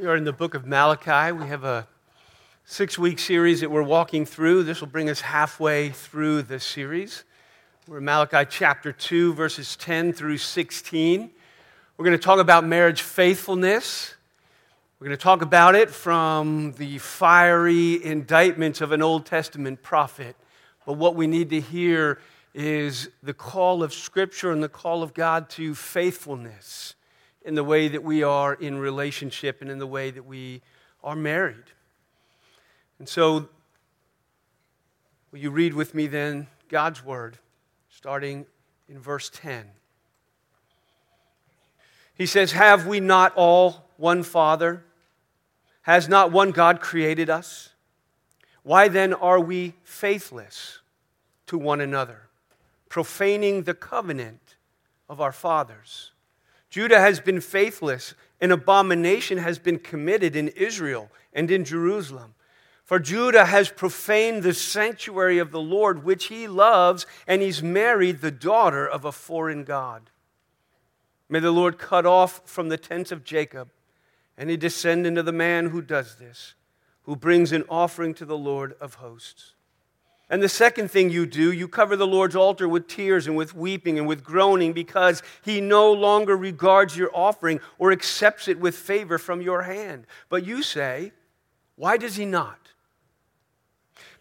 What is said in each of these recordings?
We are in the book of Malachi. We have a six week series that we're walking through. This will bring us halfway through the series. We're in Malachi chapter 2, verses 10 through 16. We're going to talk about marriage faithfulness. We're going to talk about it from the fiery indictments of an Old Testament prophet. But what we need to hear is the call of Scripture and the call of God to faithfulness in the way that we are in relationship and in the way that we are married. And so, will you read with me then God's Word, starting in verse 10? He says, Have we not all one Father? Has not one God created us? Why then are we faithless to one another, profaning the covenant of our fathers? Judah has been faithless. An abomination has been committed in Israel and in Jerusalem. For Judah has profaned the sanctuary of the Lord, which he loves, and he's married the daughter of a foreign God. May the Lord cut off from the tents of Jacob any descendant of the man who does this, who brings an offering to the Lord of hosts. And the second thing you do, you cover the Lord's altar with tears and with weeping and with groaning because he no longer regards your offering or accepts it with favor from your hand. But you say, why does he not?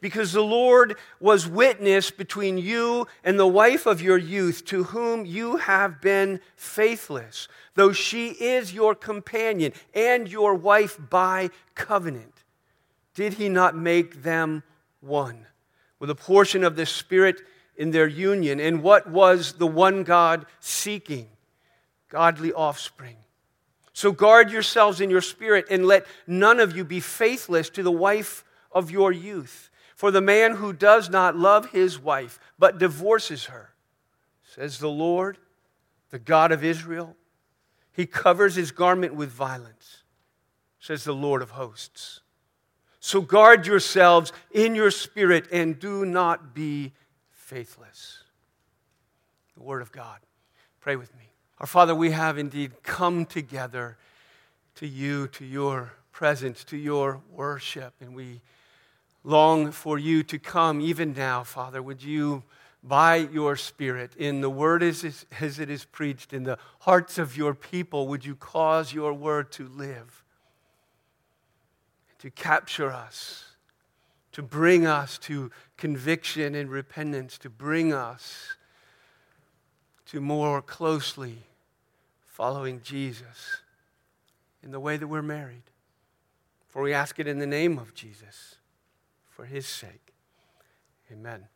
Because the Lord was witness between you and the wife of your youth, to whom you have been faithless, though she is your companion and your wife by covenant. Did he not make them one? With a portion of the Spirit in their union. And what was the one God seeking? Godly offspring. So guard yourselves in your spirit and let none of you be faithless to the wife of your youth. For the man who does not love his wife but divorces her, says the Lord, the God of Israel, he covers his garment with violence, says the Lord of hosts. So guard yourselves in your spirit and do not be faithless. The Word of God. Pray with me. Our Father, we have indeed come together to you, to your presence, to your worship, and we long for you to come even now, Father. Would you, by your Spirit, in the word as, as it is preached, in the hearts of your people, would you cause your word to live? To capture us, to bring us to conviction and repentance, to bring us to more closely following Jesus in the way that we're married. For we ask it in the name of Jesus, for his sake. Amen.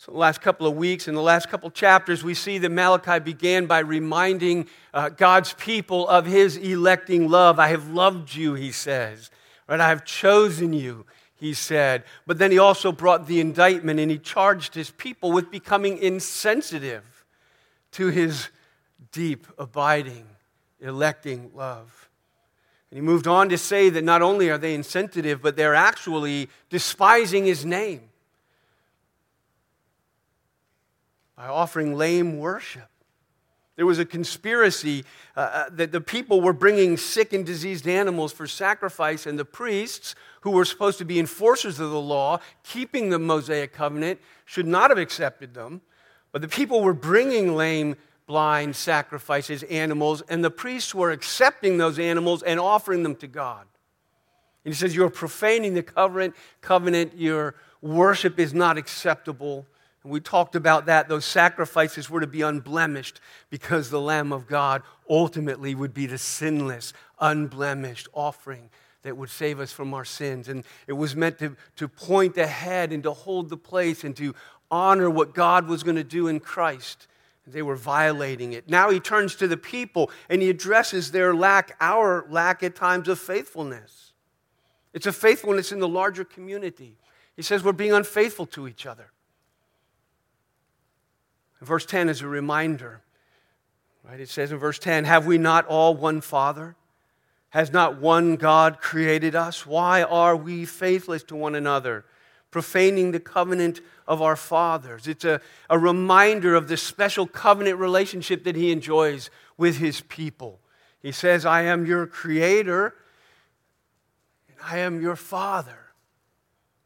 So, the last couple of weeks, in the last couple of chapters, we see that Malachi began by reminding uh, God's people of his electing love. I have loved you, he says. Right? I have chosen you, he said. But then he also brought the indictment and he charged his people with becoming insensitive to his deep, abiding, electing love. And he moved on to say that not only are they insensitive, but they're actually despising his name. By offering lame worship. There was a conspiracy uh, uh, that the people were bringing sick and diseased animals for sacrifice, and the priests, who were supposed to be enforcers of the law, keeping the Mosaic covenant, should not have accepted them. But the people were bringing lame, blind sacrifices, animals, and the priests were accepting those animals and offering them to God. And he says, You're profaning the covenant, covenant, your worship is not acceptable and we talked about that. Those sacrifices were to be unblemished because the Lamb of God ultimately would be the sinless, unblemished offering that would save us from our sins. And it was meant to, to point ahead and to hold the place and to honor what God was going to do in Christ. They were violating it. Now he turns to the people and he addresses their lack, our lack at times of faithfulness. It's a faithfulness in the larger community. He says we're being unfaithful to each other. Verse 10 is a reminder. Right? It says in verse 10, Have we not all one Father? Has not one God created us? Why are we faithless to one another, profaning the covenant of our fathers? It's a, a reminder of the special covenant relationship that He enjoys with His people. He says, I am your creator, and I am your father.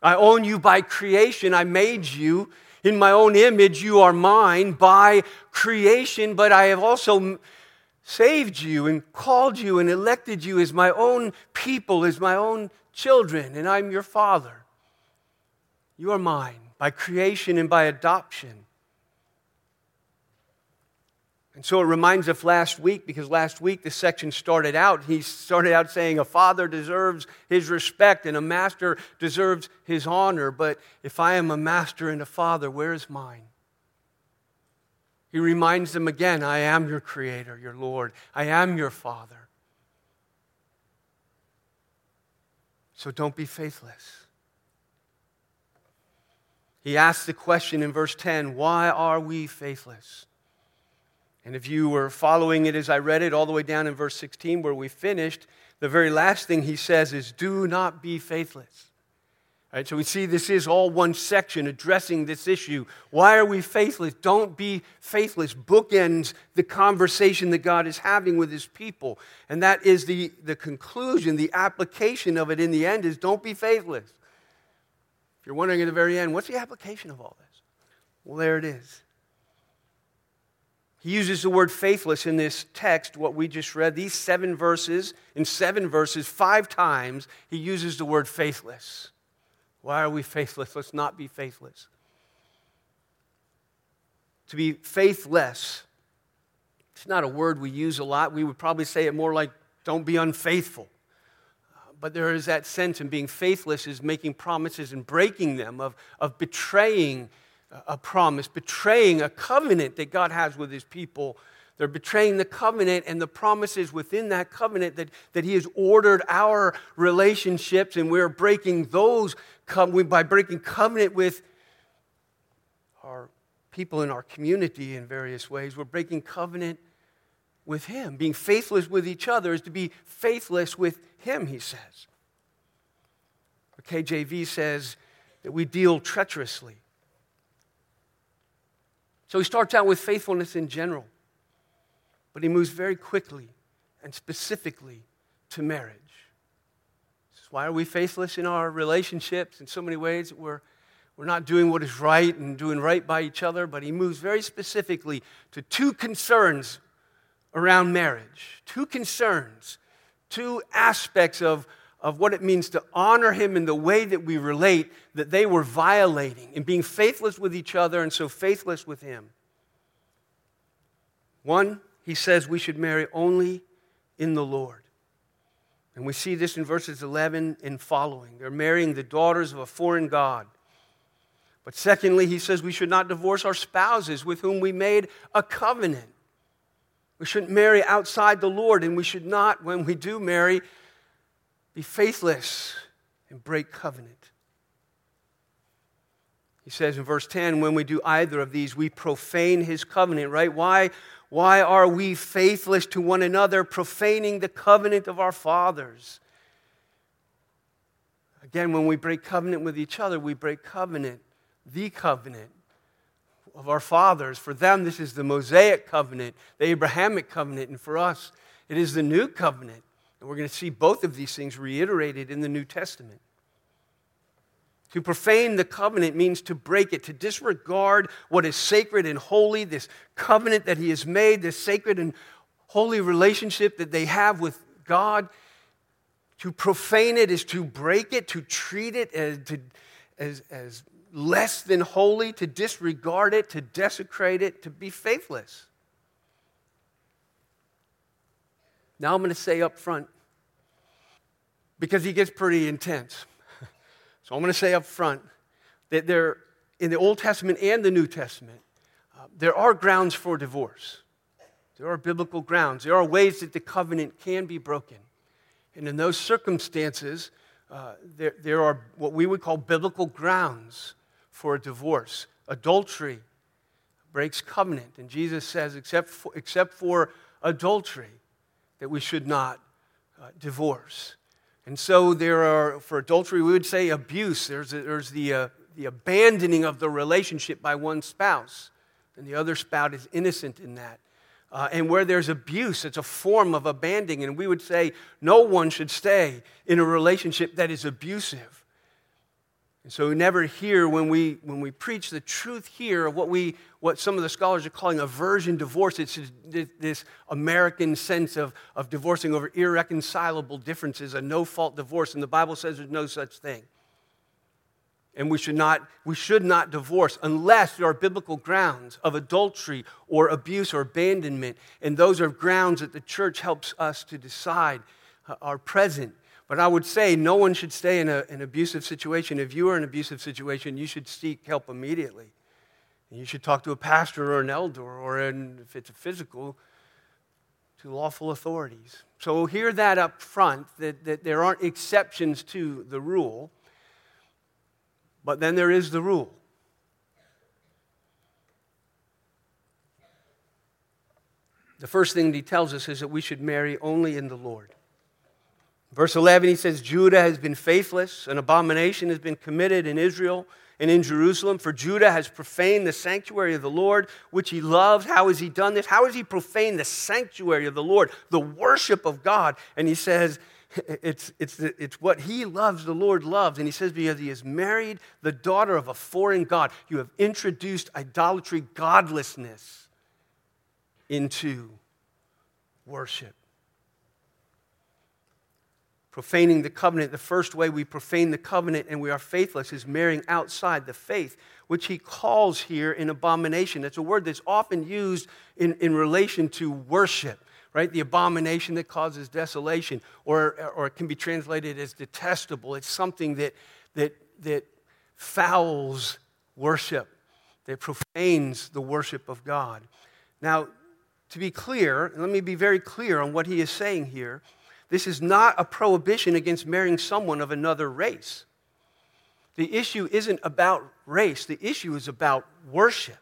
I own you by creation. I made you in my own image. You are mine by creation, but I have also saved you and called you and elected you as my own people, as my own children, and I'm your father. You are mine by creation and by adoption. And so it reminds us last week, because last week this section started out, he started out saying a father deserves his respect and a master deserves his honor. But if I am a master and a father, where is mine? He reminds them again I am your creator, your Lord. I am your father. So don't be faithless. He asks the question in verse 10 why are we faithless? And if you were following it as I read it, all the way down in verse 16 where we finished, the very last thing he says is, Do not be faithless. All right, so we see this is all one section addressing this issue. Why are we faithless? Don't be faithless. Bookends the conversation that God is having with his people. And that is the, the conclusion, the application of it in the end is don't be faithless. If you're wondering at the very end, what's the application of all this? Well, there it is. He uses the word faithless in this text, what we just read, these seven verses, in seven verses, five times, he uses the word faithless. Why are we faithless? Let's not be faithless. To be faithless, it's not a word we use a lot. We would probably say it more like, don't be unfaithful. But there is that sense in being faithless is making promises and breaking them, of, of betraying a promise, betraying a covenant that God has with his people. They're betraying the covenant and the promises within that covenant that, that He has ordered our relationships, and we're breaking those by breaking covenant with our people in our community in various ways. We're breaking covenant with Him. Being faithless with each other is to be faithless with Him, He says. KJV says that we deal treacherously. So he starts out with faithfulness in general, but he moves very quickly and specifically to marriage. Why are we faithless in our relationships in so many ways? We're, we're not doing what is right and doing right by each other, but he moves very specifically to two concerns around marriage. Two concerns, two aspects of, of what it means to honor him in the way that we relate that they were violating and being faithless with each other and so faithless with him. One, he says we should marry only in the Lord. And we see this in verses 11 and following. They're marrying the daughters of a foreign God. But secondly, he says we should not divorce our spouses with whom we made a covenant. We shouldn't marry outside the Lord, and we should not, when we do marry, be faithless and break covenant. He says in verse 10 when we do either of these, we profane his covenant, right? Why, why are we faithless to one another, profaning the covenant of our fathers? Again, when we break covenant with each other, we break covenant, the covenant of our fathers. For them, this is the Mosaic covenant, the Abrahamic covenant, and for us, it is the new covenant. And we're going to see both of these things reiterated in the New Testament. To profane the covenant means to break it, to disregard what is sacred and holy, this covenant that He has made, this sacred and holy relationship that they have with God. To profane it is to break it, to treat it as, to, as, as less than holy, to disregard it, to desecrate it, to be faithless. Now I'm going to say up front because he gets pretty intense. so I'm going to say up front that there, in the Old Testament and the New Testament, uh, there are grounds for divorce. There are biblical grounds. There are ways that the covenant can be broken. And in those circumstances, uh, there, there are what we would call biblical grounds for a divorce. Adultery breaks covenant. And Jesus says, except for, except for adultery, that we should not uh, divorce. And so there are, for adultery, we would say abuse. There's, there's the, uh, the abandoning of the relationship by one spouse, and the other spouse is innocent in that. Uh, and where there's abuse, it's a form of abandoning. And we would say no one should stay in a relationship that is abusive. And so we never hear when we, when we preach the truth here of what, we, what some of the scholars are calling aversion divorce. It's this American sense of, of divorcing over irreconcilable differences, a no fault divorce. And the Bible says there's no such thing. And we should, not, we should not divorce unless there are biblical grounds of adultery or abuse or abandonment. And those are grounds that the church helps us to decide uh, are present. But I would say no one should stay in a, an abusive situation. If you are in an abusive situation, you should seek help immediately. And you should talk to a pastor or an elder, or in, if it's a physical, to lawful authorities. So hear that up front that, that there aren't exceptions to the rule. But then there is the rule. The first thing that he tells us is that we should marry only in the Lord. Verse 11, he says, Judah has been faithless, an abomination has been committed in Israel and in Jerusalem, for Judah has profaned the sanctuary of the Lord, which he loves. How has he done this? How has he profaned the sanctuary of the Lord, the worship of God? And he says, it's, it's, it's what he loves, the Lord loves. And he says, because he has married the daughter of a foreign God, you have introduced idolatry, godlessness into worship. Profaning the covenant, the first way we profane the covenant and we are faithless is marrying outside the faith, which he calls here an abomination. That's a word that's often used in, in relation to worship right? The abomination that causes desolation, or, or it can be translated as detestable. It's something that, that, that fouls worship, that profanes the worship of God. Now, to be clear, let me be very clear on what he is saying here. This is not a prohibition against marrying someone of another race. The issue isn't about race, the issue is about worship.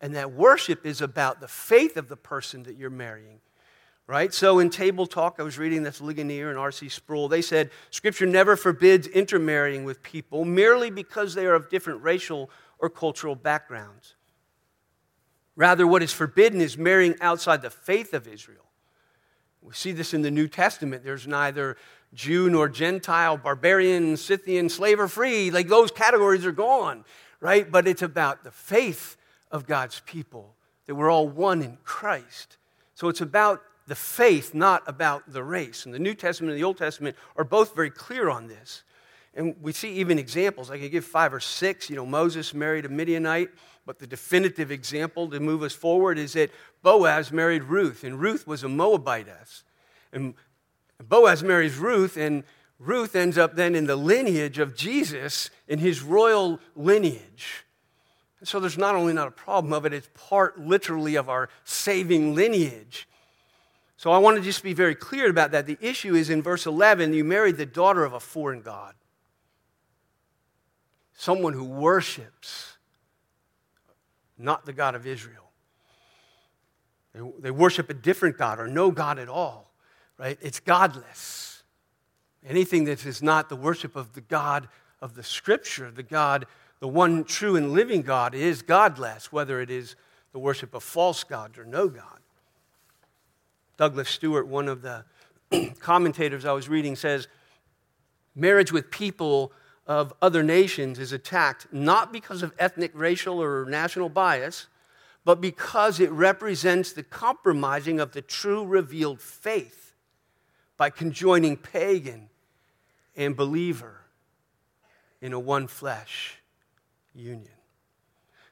And that worship is about the faith of the person that you're marrying right? So in Table Talk, I was reading this Ligonier and R.C. Sproul. They said Scripture never forbids intermarrying with people merely because they are of different racial or cultural backgrounds. Rather, what is forbidden is marrying outside the faith of Israel. We see this in the New Testament. There's neither Jew nor Gentile, barbarian, Scythian, slave or free. Like those categories are gone, right? But it's about the faith of God's people, that we're all one in Christ. So it's about the faith, not about the race. And the New Testament and the Old Testament are both very clear on this. And we see even examples. I could give five or six. You know, Moses married a Midianite, but the definitive example to move us forward is that Boaz married Ruth, and Ruth was a Moabitess. And Boaz marries Ruth, and Ruth ends up then in the lineage of Jesus in his royal lineage. And so there's not only not a problem of it, it's part literally of our saving lineage. So I want to just be very clear about that. The issue is in verse 11 you married the daughter of a foreign God, someone who worships not the God of Israel. They, they worship a different God or no God at all, right? It's godless. Anything that is not the worship of the God of the Scripture, the God, the one true and living God, is godless, whether it is the worship of false gods or no God. Douglas Stuart, one of the commentators I was reading, says marriage with people of other nations is attacked not because of ethnic, racial, or national bias, but because it represents the compromising of the true revealed faith by conjoining pagan and believer in a one flesh union.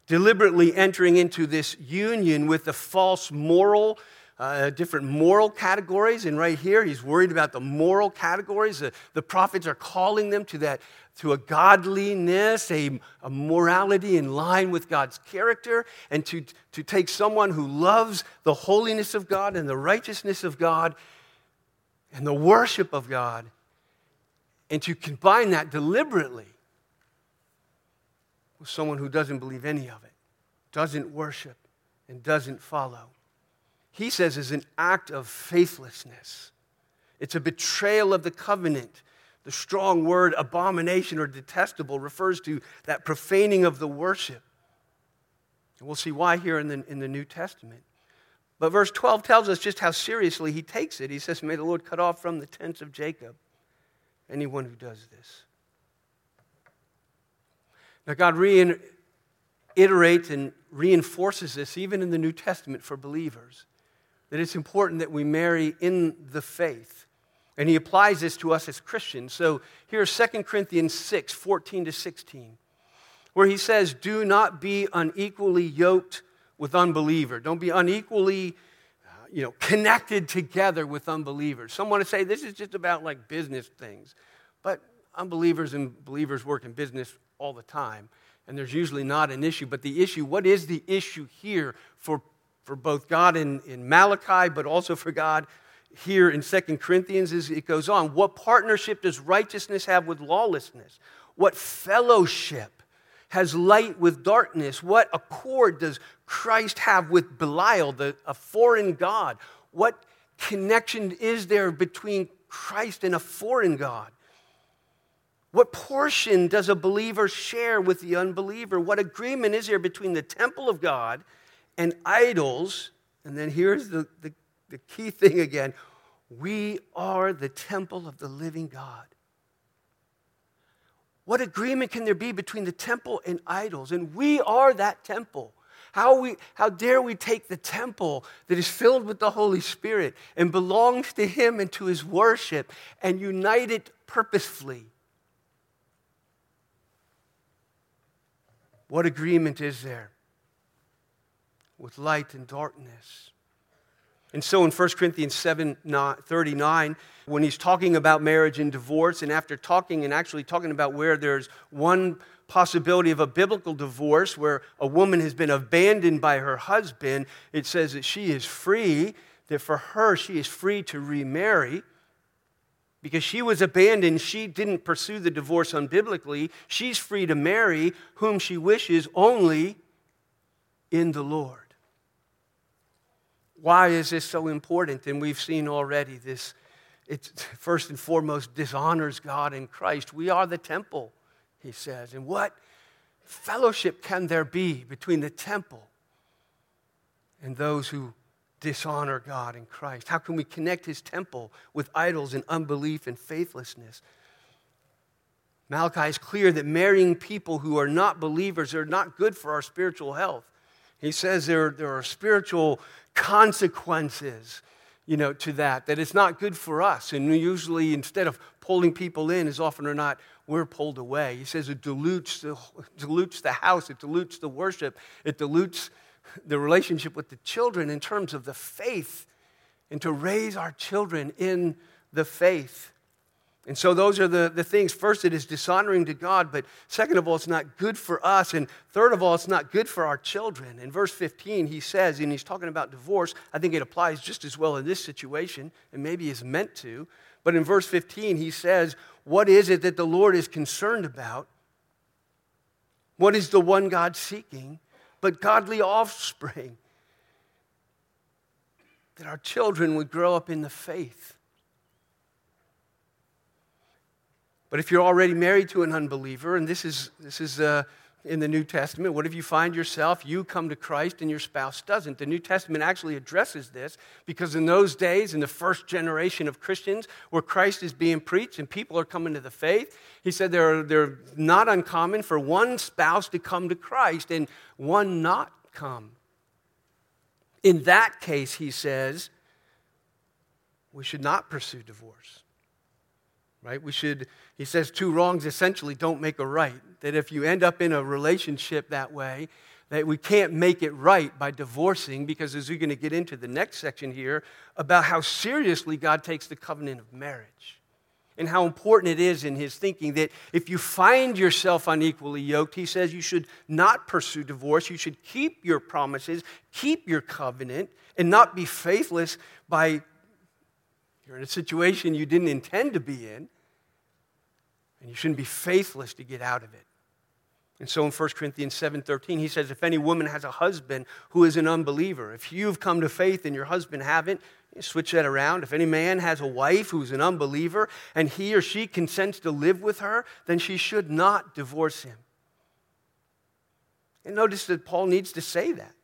Deliberately entering into this union with the false moral uh, different moral categories. And right here, he's worried about the moral categories. The, the prophets are calling them to that, to a godliness, a, a morality in line with God's character, and to, to take someone who loves the holiness of God and the righteousness of God and the worship of God, and to combine that deliberately with someone who doesn't believe any of it, doesn't worship, and doesn't follow he says is an act of faithlessness. It's a betrayal of the covenant. The strong word abomination or detestable refers to that profaning of the worship. And we'll see why here in the, in the New Testament. But verse 12 tells us just how seriously he takes it. He says, May the Lord cut off from the tents of Jacob anyone who does this. Now, God reiterates and reinforces this even in the New Testament for believers that it's important that we marry in the faith. And he applies this to us as Christians. So here's 2 Corinthians 6 14 to 16, where he says, Do not be unequally yoked with unbeliever. Don't be unequally you know, connected together with unbelievers. Some want to say this is just about like business things. But unbelievers and believers work in business all the time, and there's usually not an issue. But the issue, what is the issue here for, for both God in, in Malachi, but also for God here in Second Corinthians, is it goes on. What partnership does righteousness have with lawlessness? What fellowship has light with darkness? What accord does Christ have with Belial, the, a foreign God? What connection is there between Christ and a foreign God? What portion does a believer share with the unbeliever? What agreement is there between the temple of God and idols? And then here's the, the, the key thing again we are the temple of the living God. What agreement can there be between the temple and idols? And we are that temple. How, we, how dare we take the temple that is filled with the Holy Spirit and belongs to Him and to His worship and unite it purposefully What agreement is there with light and darkness? And so in 1 Corinthians 7 39, when he's talking about marriage and divorce, and after talking and actually talking about where there's one possibility of a biblical divorce where a woman has been abandoned by her husband, it says that she is free, that for her, she is free to remarry because she was abandoned. She didn't pursue the divorce unbiblically. She's free to marry whom she wishes only in the Lord. Why is this so important? And we've seen already this, it first and foremost dishonors God in Christ. We are the temple, he says. And what fellowship can there be between the temple and those who dishonor God in Christ? How can we connect his temple with idols and unbelief and faithlessness? Malachi is clear that marrying people who are not believers are not good for our spiritual health. He says there, there are spiritual consequences you know, to that, that it's not good for us. And usually, instead of pulling people in, as often or not, we're pulled away. He says it dilutes the, dilutes the house, it dilutes the worship, it dilutes the relationship with the children in terms of the faith and to raise our children in the faith. And so those are the, the things. First, it is dishonoring to God, but second of all, it's not good for us. And third of all, it's not good for our children. In verse 15, he says, and he's talking about divorce, I think it applies just as well in this situation, and maybe is meant to. But in verse 15, he says, What is it that the Lord is concerned about? What is the one God seeking? but godly offspring. That our children would grow up in the faith. But if you're already married to an unbeliever, and this is, this is uh, in the New Testament, what if you find yourself, you come to Christ and your spouse doesn't? The New Testament actually addresses this because in those days, in the first generation of Christians, where Christ is being preached and people are coming to the faith, he said they're, they're not uncommon for one spouse to come to Christ and one not come. In that case, he says, we should not pursue divorce. Right? We should, he says, two wrongs essentially don't make a right. That if you end up in a relationship that way, that we can't make it right by divorcing, because as we're going to get into the next section here about how seriously God takes the covenant of marriage and how important it is in his thinking that if you find yourself unequally yoked, he says you should not pursue divorce. You should keep your promises, keep your covenant, and not be faithless by you're in a situation you didn't intend to be in, and you shouldn't be faithless to get out of it. And so in 1 Corinthians 7:13 he says if any woman has a husband who is an unbeliever, if you've come to faith and your husband haven't, switch that around. If any man has a wife who's an unbeliever and he or she consents to live with her, then she should not divorce him. And notice that Paul needs to say that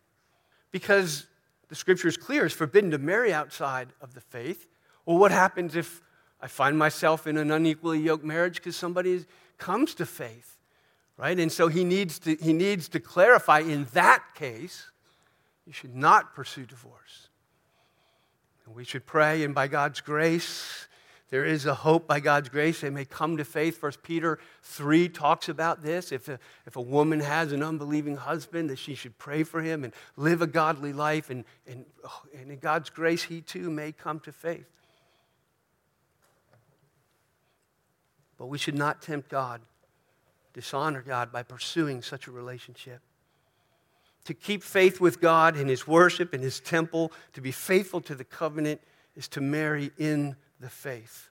because the scripture is clear, it's forbidden to marry outside of the faith. Well, what happens if I find myself in an unequally yoked marriage because somebody comes to faith? Right? And so he needs to, he needs to clarify in that case, you should not pursue divorce. And we should pray, and by God's grace, there is a hope by God's grace they may come to faith. First Peter 3 talks about this. If a, if a woman has an unbelieving husband, that she should pray for him and live a godly life. And, and, oh, and in God's grace, he too may come to faith. But we should not tempt God, dishonor God by pursuing such a relationship. To keep faith with God in his worship, in his temple, to be faithful to the covenant, is to marry in the faith.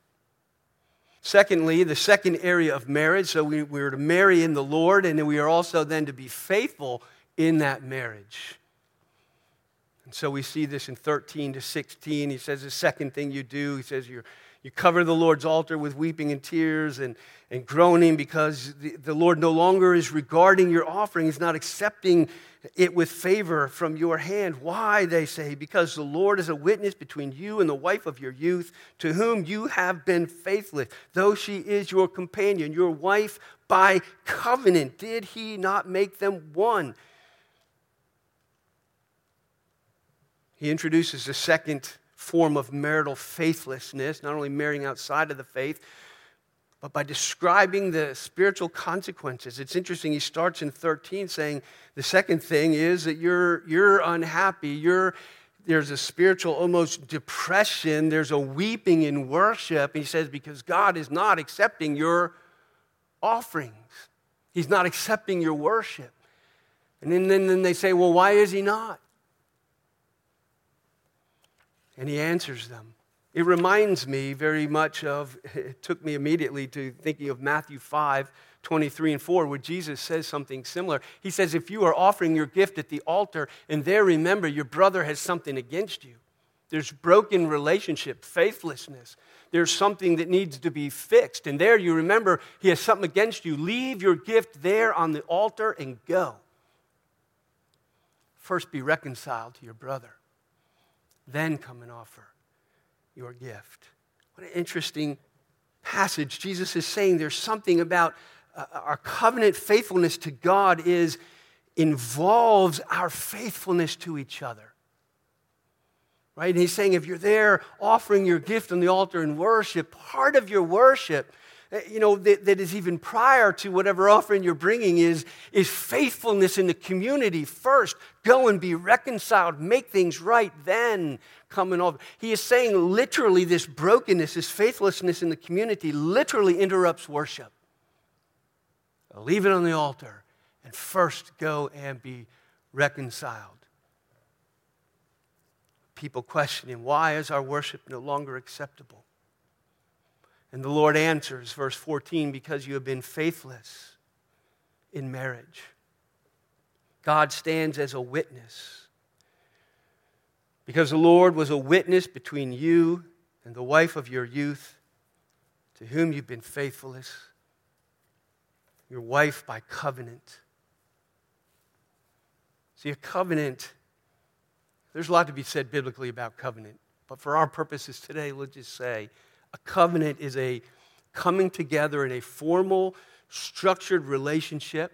Secondly, the second area of marriage, so we, we are to marry in the Lord, and we are also then to be faithful in that marriage. And so we see this in 13 to 16. He says the second thing you do, he says you're you cover the Lord's altar with weeping and tears and, and groaning because the, the Lord no longer is regarding your offering. He's not accepting it with favor from your hand. Why, they say? Because the Lord is a witness between you and the wife of your youth, to whom you have been faithless, though she is your companion, your wife by covenant. Did he not make them one? He introduces the second form of marital faithlessness, not only marrying outside of the faith, but by describing the spiritual consequences. It's interesting, he starts in 13 saying the second thing is that you're, you're unhappy, you're, there's a spiritual almost depression, there's a weeping in worship. He says, because God is not accepting your offerings, He's not accepting your worship. And then, then, then they say, well, why is He not? And he answers them. It reminds me very much of, it took me immediately to thinking of Matthew 5, 23 and 4, where Jesus says something similar. He says, If you are offering your gift at the altar and there remember your brother has something against you, there's broken relationship, faithlessness. There's something that needs to be fixed. And there you remember he has something against you. Leave your gift there on the altar and go. First be reconciled to your brother then come and offer your gift. What an interesting passage. Jesus is saying there's something about uh, our covenant faithfulness to God is involves our faithfulness to each other. Right? And he's saying if you're there offering your gift on the altar in worship, part of your worship Eh, you know, that, that is even prior to whatever offering you're bringing is, is faithfulness in the community first. Go and be reconciled, make things right, then come and offer. He is saying literally this brokenness, this faithlessness in the community literally interrupts worship. Leave it on the altar and first go and be reconciled. People questioning, why is our worship no longer acceptable? And the Lord answers, verse 14, because you have been faithless in marriage. God stands as a witness. Because the Lord was a witness between you and the wife of your youth, to whom you've been faithless, your wife by covenant. See, a covenant, there's a lot to be said biblically about covenant, but for our purposes today, let's just say a covenant is a coming together in a formal, structured relationship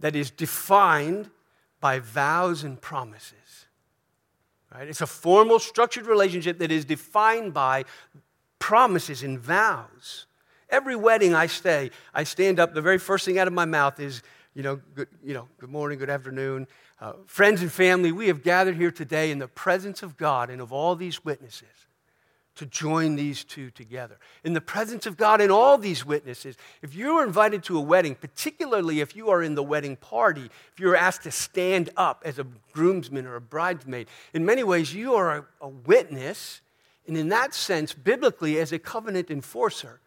that is defined by vows and promises. Right? It's a formal, structured relationship that is defined by promises and vows. Every wedding I stay, I stand up, the very first thing out of my mouth is, you know, good, you know, good morning, good afternoon. Uh, friends and family, we have gathered here today in the presence of God and of all these witnesses to join these two together. In the presence of God and all these witnesses, if you are invited to a wedding, particularly if you are in the wedding party, if you're asked to stand up as a groomsman or a bridesmaid, in many ways you are a, a witness, and in that sense, biblically, as a covenant enforcer.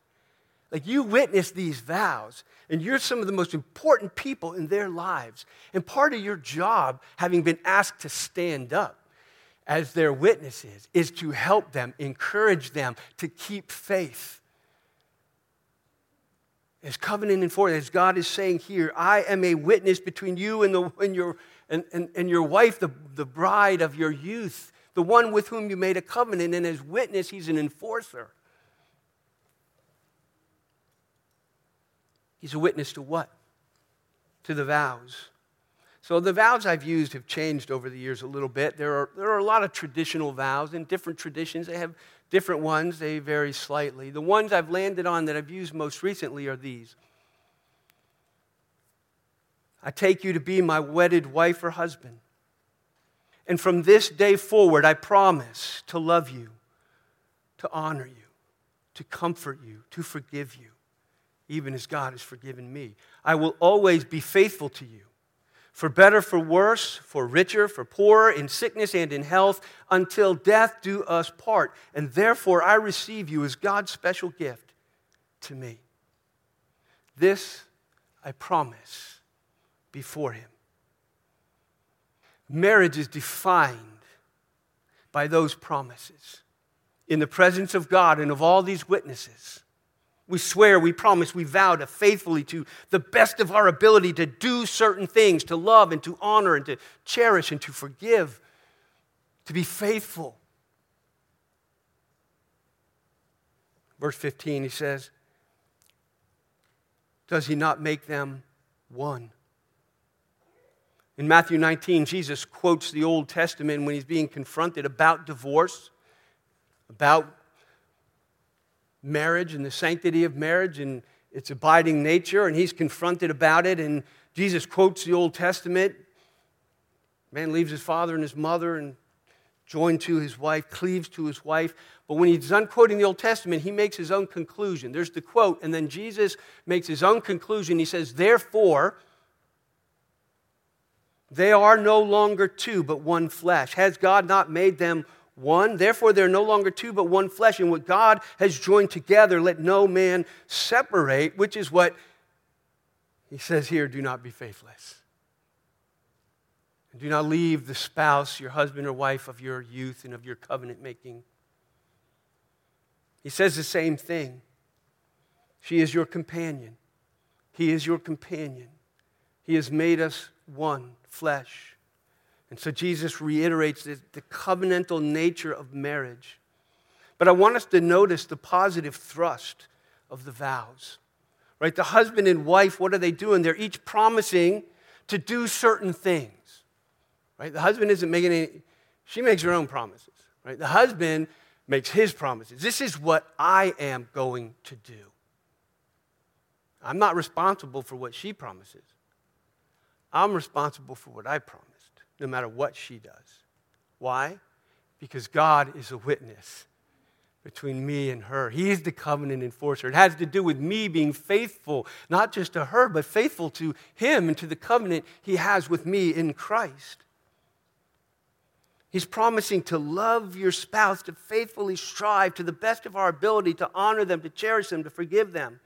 Like you witness these vows, and you're some of the most important people in their lives. And part of your job, having been asked to stand up, as their witnesses is to help them, encourage them to keep faith. As covenant enforcement, as God is saying here, I am a witness between you and, the, and, your, and, and, and your wife, the, the bride of your youth, the one with whom you made a covenant. And as witness, he's an enforcer. He's a witness to what? To the vows. So the vows I've used have changed over the years a little bit. There are, there are a lot of traditional vows in different traditions. They have different ones, they vary slightly. The ones I've landed on that I've used most recently are these I take you to be my wedded wife or husband. And from this day forward, I promise to love you, to honor you, to comfort you, to forgive you, even as God has forgiven me. I will always be faithful to you for better, for worse, for richer, for poorer, in sickness and in health, until death do us part. And therefore, I receive you as God's special gift to me. This I promise before Him. Marriage is defined by those promises in the presence of God and of all these witnesses. We swear, we promise, we vow to faithfully, to the best of our ability, to do certain things, to love and to honor and to cherish and to forgive, to be faithful. Verse 15, he says, Does he not make them one? In Matthew 19, Jesus quotes the Old Testament when he's being confronted about divorce, about marriage and the sanctity of marriage and its abiding nature, and he's confronted about it. And Jesus quotes the Old Testament. Man leaves his father and his mother and joined to his wife, cleaves to his wife. But when he's done quoting the Old Testament, he makes his own conclusion. There's the quote, and then Jesus makes his own conclusion. He says, Therefore, they are no longer two, but one flesh. Has God not made them one. Therefore, they're no longer two, but one flesh. And what God has joined together, let no man separate, which is what he says here do not be faithless. And do not leave the spouse, your husband or wife of your youth and of your covenant making. He says the same thing. She is your companion. He is your companion. He has made us one flesh. And so Jesus reiterates the, the covenantal nature of marriage. But I want us to notice the positive thrust of the vows. Right? The husband and wife, what are they doing? They're each promising to do certain things. Right? The husband isn't making any, she makes her own promises. Right? The husband makes his promises. This is what I am going to do. I'm not responsible for what she promises. I'm responsible for what I promise no matter what she does. Why? Because God is a witness between me and her. He is the covenant enforcer. It has to do with me being faithful, not just to her, but faithful to him and to the covenant he has with me in Christ. He's promising to love your spouse, to faithfully strive to the best of our ability to honor them, to cherish them, to forgive them.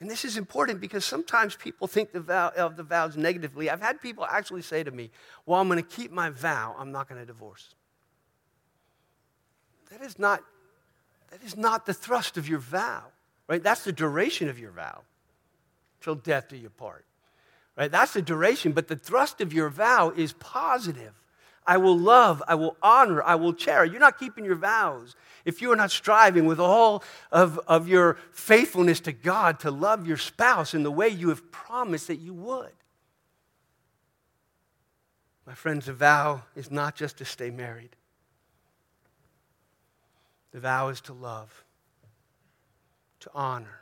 And this is important because sometimes people think the vow, of the vows negatively. I've had people actually say to me, Well, I'm going to keep my vow, I'm not going to divorce. That is not, that is not the thrust of your vow, right? That's the duration of your vow, till death do you part, right? That's the duration, but the thrust of your vow is positive. I will love, I will honor, I will cherish. You're not keeping your vows if you are not striving with all of, of your faithfulness to God to love your spouse in the way you have promised that you would. My friends, the vow is not just to stay married, the vow is to love, to honor,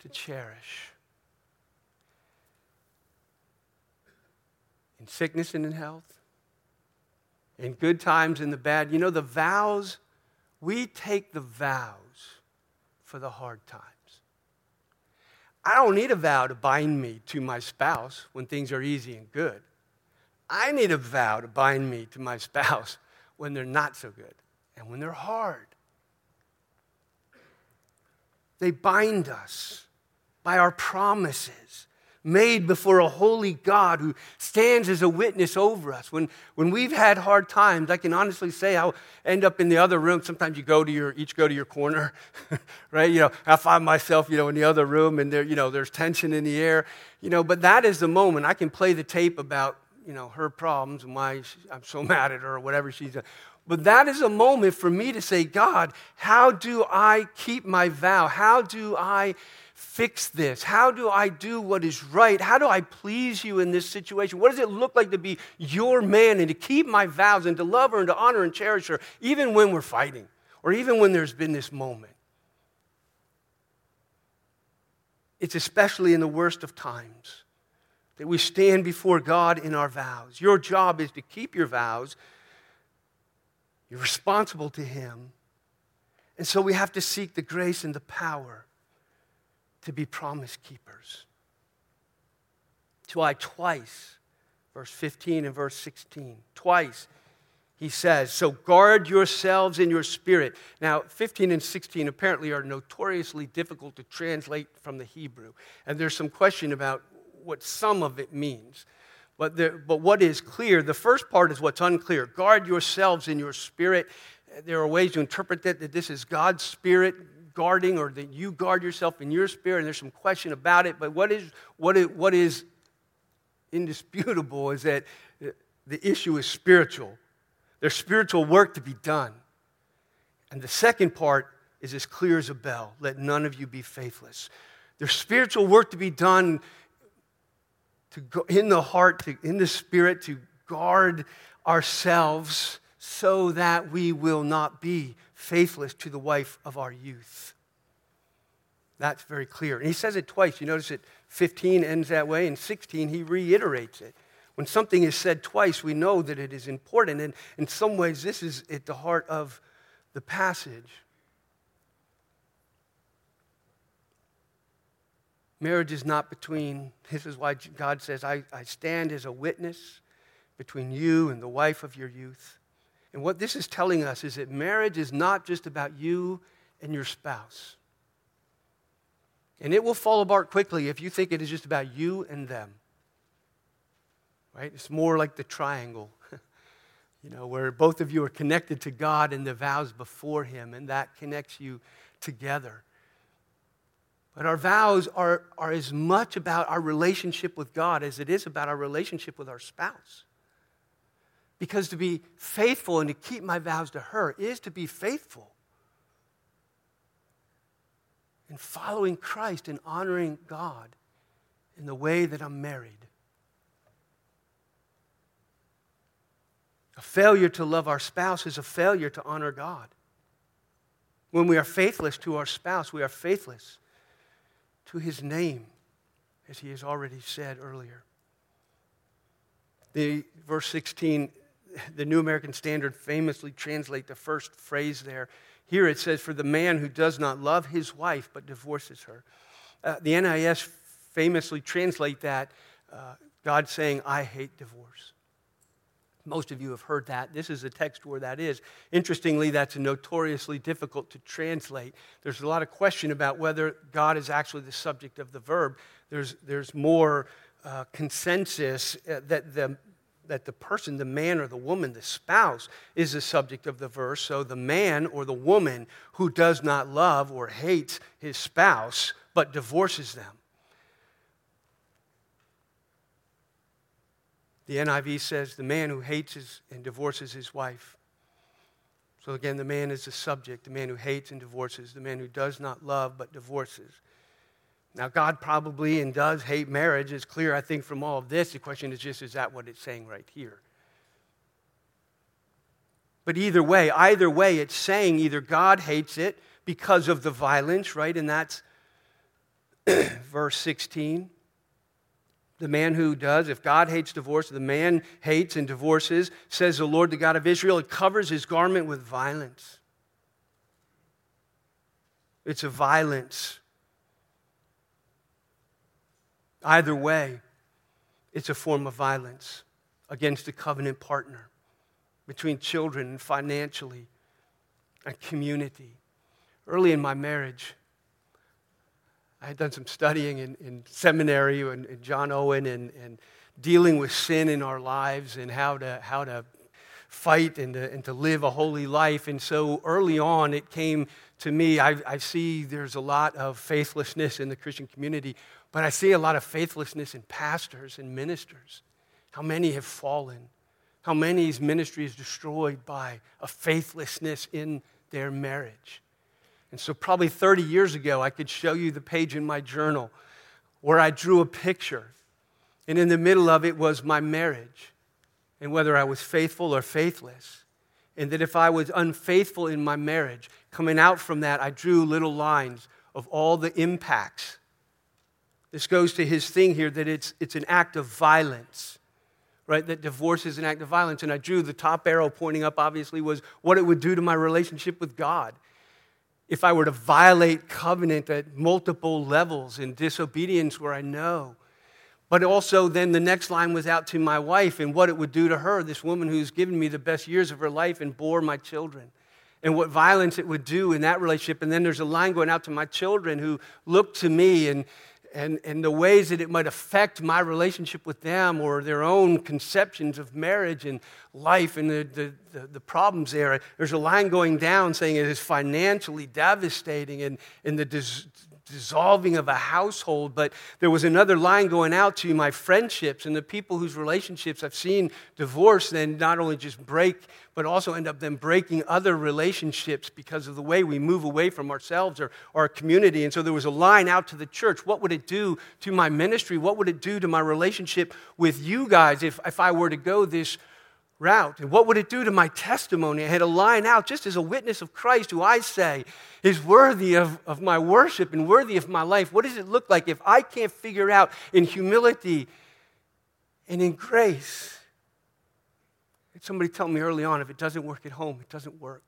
to cherish. In sickness and in health, in good times and the bad. You know, the vows, we take the vows for the hard times. I don't need a vow to bind me to my spouse when things are easy and good. I need a vow to bind me to my spouse when they're not so good and when they're hard. They bind us by our promises made before a holy God who stands as a witness over us. When, when we've had hard times, I can honestly say I'll end up in the other room. Sometimes you go to your, each go to your corner, right? You know, I find myself, you know, in the other room and there, you know, there's tension in the air, you know, but that is the moment I can play the tape about, you know, her problems and why I'm so mad at her or whatever she's done. But that is a moment for me to say, God, how do I keep my vow? How do I fix this? How do I do what is right? How do I please you in this situation? What does it look like to be your man and to keep my vows and to love her and to honor and cherish her, even when we're fighting or even when there's been this moment? It's especially in the worst of times that we stand before God in our vows. Your job is to keep your vows you're responsible to Him. And so we have to seek the grace and the power to be promise keepers. To I twice, verse 15 and verse 16, twice he says, So guard yourselves in your spirit. Now, 15 and 16 apparently are notoriously difficult to translate from the Hebrew. And there's some question about what some of it means. But, the, but what is clear, the first part is what's unclear. Guard yourselves in your spirit. There are ways to interpret that, that this is God's spirit guarding, or that you guard yourself in your spirit, and there's some question about it. But what is, what is, what is indisputable is that the issue is spiritual. There's spiritual work to be done. And the second part is as clear as a bell let none of you be faithless. There's spiritual work to be done to go in the heart, to, in the spirit, to guard ourselves so that we will not be faithless to the wife of our youth. That's very clear. And he says it twice. You notice that 15 ends that way, and 16 he reiterates it. When something is said twice, we know that it is important. And in some ways, this is at the heart of the passage. Marriage is not between, this is why God says, I, I stand as a witness between you and the wife of your youth. And what this is telling us is that marriage is not just about you and your spouse. And it will fall apart quickly if you think it is just about you and them. Right? It's more like the triangle, you know, where both of you are connected to God and the vows before Him, and that connects you together. But our vows are, are as much about our relationship with God as it is about our relationship with our spouse. Because to be faithful and to keep my vows to her is to be faithful in following Christ and honoring God in the way that I'm married. A failure to love our spouse is a failure to honor God. When we are faithless to our spouse, we are faithless to his name, as he has already said earlier. The verse 16, the New American Standard famously translate the first phrase there. Here it says, For the man who does not love his wife but divorces her. Uh, the NIV famously translate that uh, God saying, I hate divorce. Most of you have heard that. This is a text where that is. Interestingly, that's notoriously difficult to translate. There's a lot of question about whether God is actually the subject of the verb. There's, there's more uh, consensus uh, that the, that the person, the man or the woman, the spouse, is the subject of the verse. So the man or the woman who does not love or hates his spouse but divorces them The NIV says the man who hates his, and divorces his wife. So again, the man is the subject, the man who hates and divorces, the man who does not love but divorces. Now, God probably and does hate marriage. It's clear, I think, from all of this. The question is just, is that what it's saying right here? But either way, either way, it's saying either God hates it because of the violence, right? And that's verse 16, the man who does, if God hates divorce, the man hates and divorces, says the Lord, the God of Israel, it covers his garment with violence. It's a violence. Either way, it's a form of violence against a covenant partner between children and financially and community. Early in my marriage, I had done some studying in, in seminary and, John Owen and, and dealing with sin in our lives and how to, how to fight and to, and to live a holy life. And so early on, it came to me. I, I see there's a lot of faithlessness in the Christian community, but I see a lot of faithlessness in pastors and ministers. How many have fallen? How many's ministry is destroyed by a faithlessness in their marriage? And so, probably 30 years ago, I could show you the page in my journal where I drew a picture. And in the middle of it was my marriage and whether I was faithful or faithless. And that if I was unfaithful in my marriage, coming out from that, I drew little lines of all the impacts. This goes to his thing here that it's, it's an act of violence, right? That divorce is an act of violence. And I drew the top arrow pointing up, obviously, was what it would do to my relationship with God. If I were to violate covenant at multiple levels in disobedience where I know but also, then the next line was out to my wife and what it would do to her, this woman who's given me the best years of her life and bore my children, and what violence it would do in that relationship. And then there's a line going out to my children who look to me and, and, and the ways that it might affect my relationship with them or their own conceptions of marriage and life and the, the, the, the problems there. There's a line going down saying it is financially devastating and, and the dis- dissolving of a household, but there was another line going out to my friendships and the people whose relationships I've seen divorce then not only just break, but also end up then breaking other relationships because of the way we move away from ourselves or, or our community. And so there was a line out to the church. What would it do to my ministry? What would it do to my relationship with you guys if, if I were to go this route. And what would it do to my testimony? I had a line out just as a witness of Christ who I say is worthy of, of my worship and worthy of my life. What does it look like if I can't figure out in humility and in grace? Did Somebody tell me early on if it doesn't work at home, it doesn't work.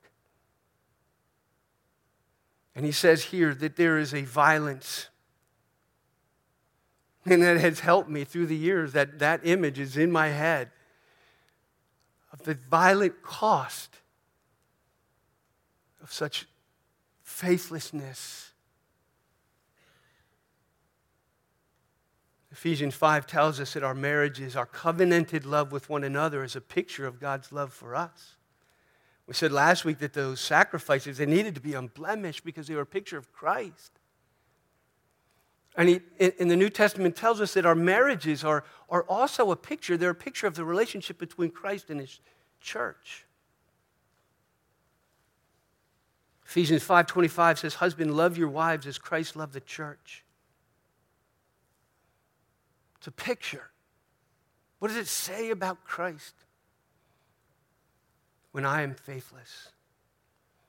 And he says here that there is a violence. And that has helped me through the years, that that image is in my head of the violent cost of such faithlessness. Ephesians 5 tells us that our marriages, our covenanted love with one another, is a picture of God's love for us. We said last week that those sacrifices, they needed to be unblemished because they were a picture of Christ. And he, in the New Testament tells us that our marriages are, are also a picture. They're a picture of the relationship between Christ and his church. Ephesians 5:25 says, "Husband, love your wives as Christ loved the church." It's a picture. What does it say about Christ? When I am faithless.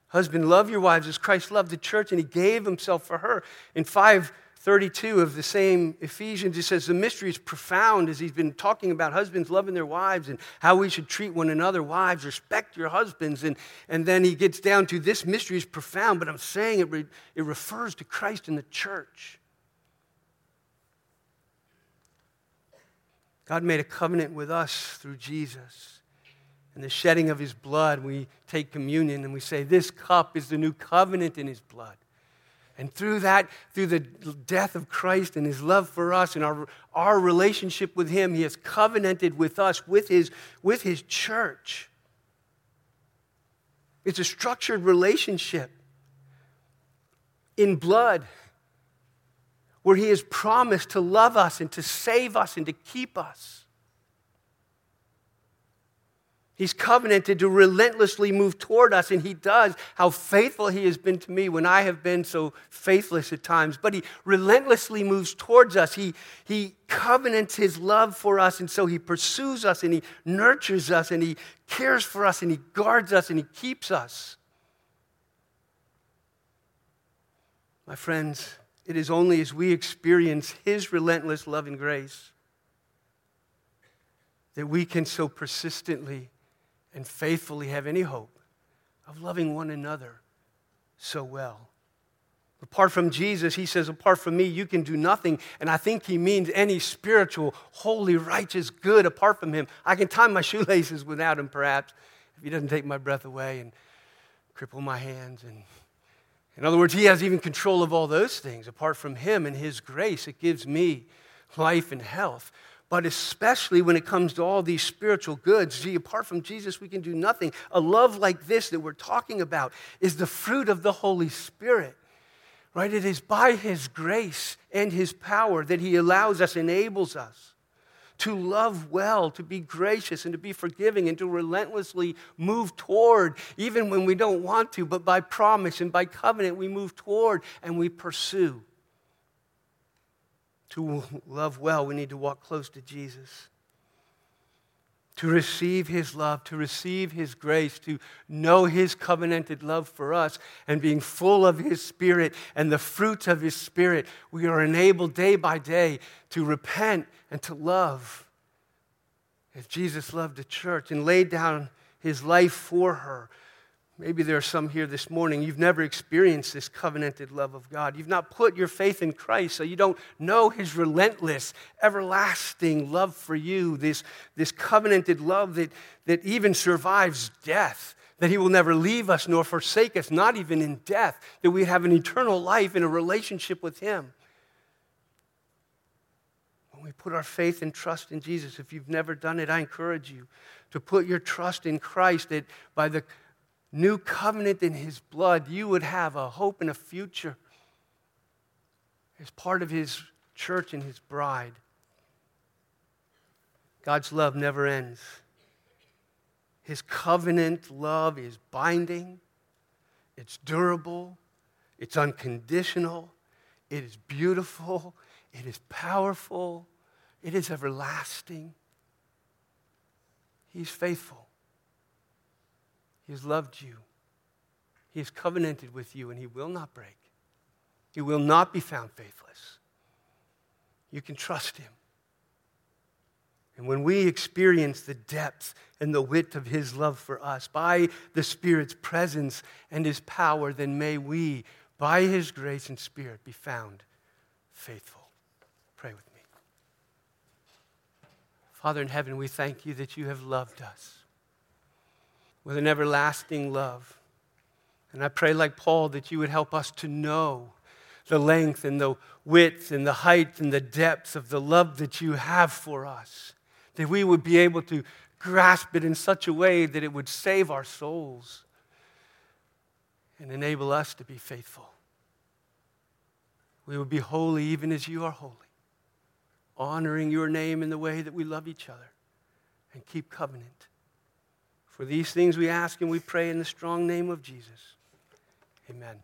Husband, love your wives as Christ loved the church and he gave himself for her. In 5 32 of the same Ephesians, he says the mystery is profound as he's been talking about husbands loving their wives and how we should treat one another. Wives, respect your husbands. And, and then he gets down to this mystery is profound, but I'm saying it, re, it refers to Christ and the church. God made a covenant with us through Jesus. And the shedding of his blood, we take communion and we say, This cup is the new covenant in his blood. And through that, through the death of Christ and his love for us and our, our relationship with him, he has covenanted with us, with his, with his church. It's a structured relationship in blood where he has promised to love us and to save us and to keep us. He's covenanted to relentlessly move toward us, and He does. How faithful He has been to me when I have been so faithless at times. But He relentlessly moves towards us. He, he covenants His love for us, and so He pursues us, and He nurtures us, and He cares for us, and He guards us, and He keeps us. My friends, it is only as we experience His relentless love and grace that we can so persistently and faithfully have any hope of loving one another so well. Apart from Jesus, he says, apart from me, you can do nothing. And I think he means any spiritual, holy, righteous good apart from him. I can tie my shoelaces without him, perhaps, if he doesn't take my breath away and cripple my hands and, In other words, He has even control of all those things. Apart from Him and His grace, it gives me life and health. But especially when it comes to all these spiritual goods, gee, apart from Jesus, we can do nothing. A love like this that we're talking about is the fruit of the Holy Spirit, right? It is by His grace and His power that He allows us, enables us to love well, to be gracious, and to be forgiving, and to relentlessly move toward, even when we don't want to, but by promise and by covenant, we move toward and we pursue. To love well, we need to walk close to Jesus. To receive his love, to receive his grace, to know his covenanted love for us, and being full of his spirit and the fruits of his spirit, we are enabled day by day to repent and to love. As Jesus loved the church and laid down his life for her, Maybe there are some here this morning, you've never experienced this covenanted love of God. You've not put your faith in Christ, so you don't know his relentless, everlasting love for you, this, this covenanted love that, that even survives death, that he will never leave us nor forsake us, not even in death, that we have an eternal life in a relationship with him. When we put our faith and trust in Jesus, if you've never done it, I encourage you to put your trust in Christ, that by the new covenant in his blood, you would have a hope and a future as part of his church and his bride. God's love never ends. His covenant love is binding, it's durable, it's unconditional, it is beautiful, it is powerful, it is everlasting. He's faithful. He has loved you. He has covenanted with you, and He will not break. He will not be found faithless. You can trust Him. And when we experience the depth and the width of His love for us by the Spirit's presence and His power, then may we, by His grace and Spirit, be found faithful. Pray with me. Father in heaven, we thank you that you have loved us with an everlasting love. And I pray, like Paul, that you would help us to know the length and the width and the height and the depth of the love that you have for us. That we would be able to grasp it in such a way that it would save our souls and enable us to be faithful. We would be holy even as you are holy, honoring your name in the way that we love each other and keep covenant. For these things we ask and we pray in the strong name of Jesus. Amen.